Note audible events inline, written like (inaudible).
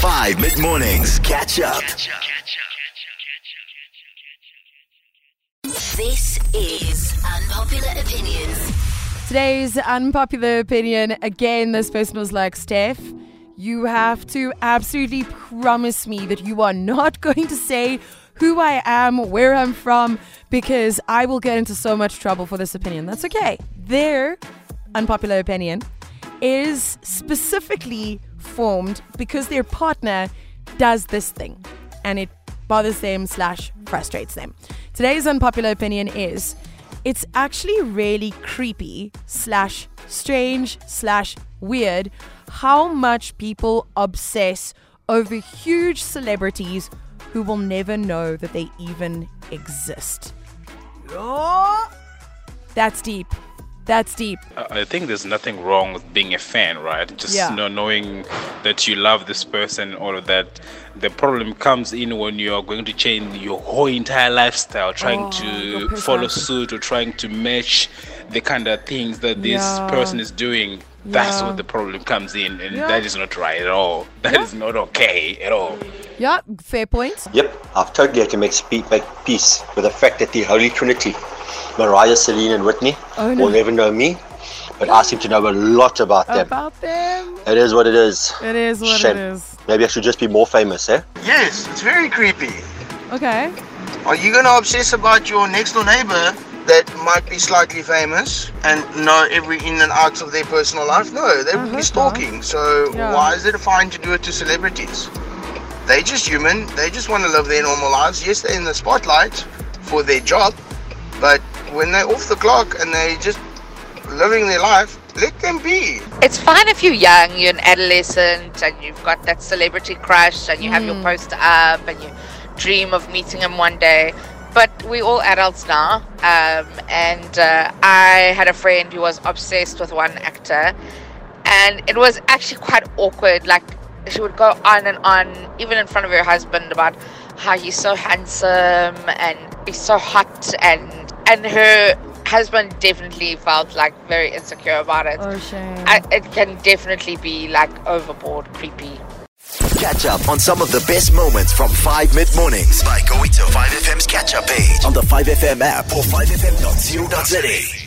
5 mid mornings. Catch up. This is Unpopular Opinions. Today's unpopular opinion again, this person was like, Steph, you have to absolutely promise me that you are not (laughs) going to say who I am, where I'm from, because I will get into so much trouble for this opinion. That's okay. Their unpopular opinion is specifically formed because their partner does this thing and it bothers them slash frustrates them. Today's unpopular opinion is it's actually really creepy slash strange slash weird how much people obsess over huge celebrities who will never know that they even exist. Oh, that's deep. That's deep. I think there's nothing wrong with being a fan, right? Just Yeah. you know, knowing that you love this person, all of that. The problem comes in when you are going to change your whole entire lifestyle, trying Oh, to follow suit or trying to match the kind of things that this Yeah. person is doing. That's Yeah. where the problem comes in, and Yeah. that is not right at all. (laughs) That is Yeah. not okay at all. Yeah, fair point. Yep, I've totally had to make, spe- make peace with the fact that the Holy Trinity, Mariah, Celine, and Whitney, Oh, no. will never know me, but I seem to know a lot about them. About them. It is what it is. It is what Shame. it is. Maybe I should just be more famous, eh? Yes, it's very creepy. Okay. Are you gonna obsess about your next door neighbor that might be slightly famous and know every in and out of their personal life? No, they would Uh-huh. be stalking. So Yeah. why is it fine to do it to celebrities? They're just human. They just want to live their normal lives. Yes, they're in the spotlight for their job, but when they're off the clock and they're just living their life, let them be. It's fine if you're young, you're an adolescent, and you've got that celebrity crush, and you have your poster up, and you dream of meeting him one day. But we're all adults now, um, and uh, I had a friend who was obsessed with one actor, and it was actually quite awkward. Like she would go on and on, even in front of her husband, about how he's so handsome and he's so hot, and and her husband definitely felt like very insecure about it. Oh, shame. I, it can definitely be like overboard creepy. Catch up on some of the best moments from 5 mid mornings by going to 5FM's catch up page on the 5FM app or 5FM.co.za.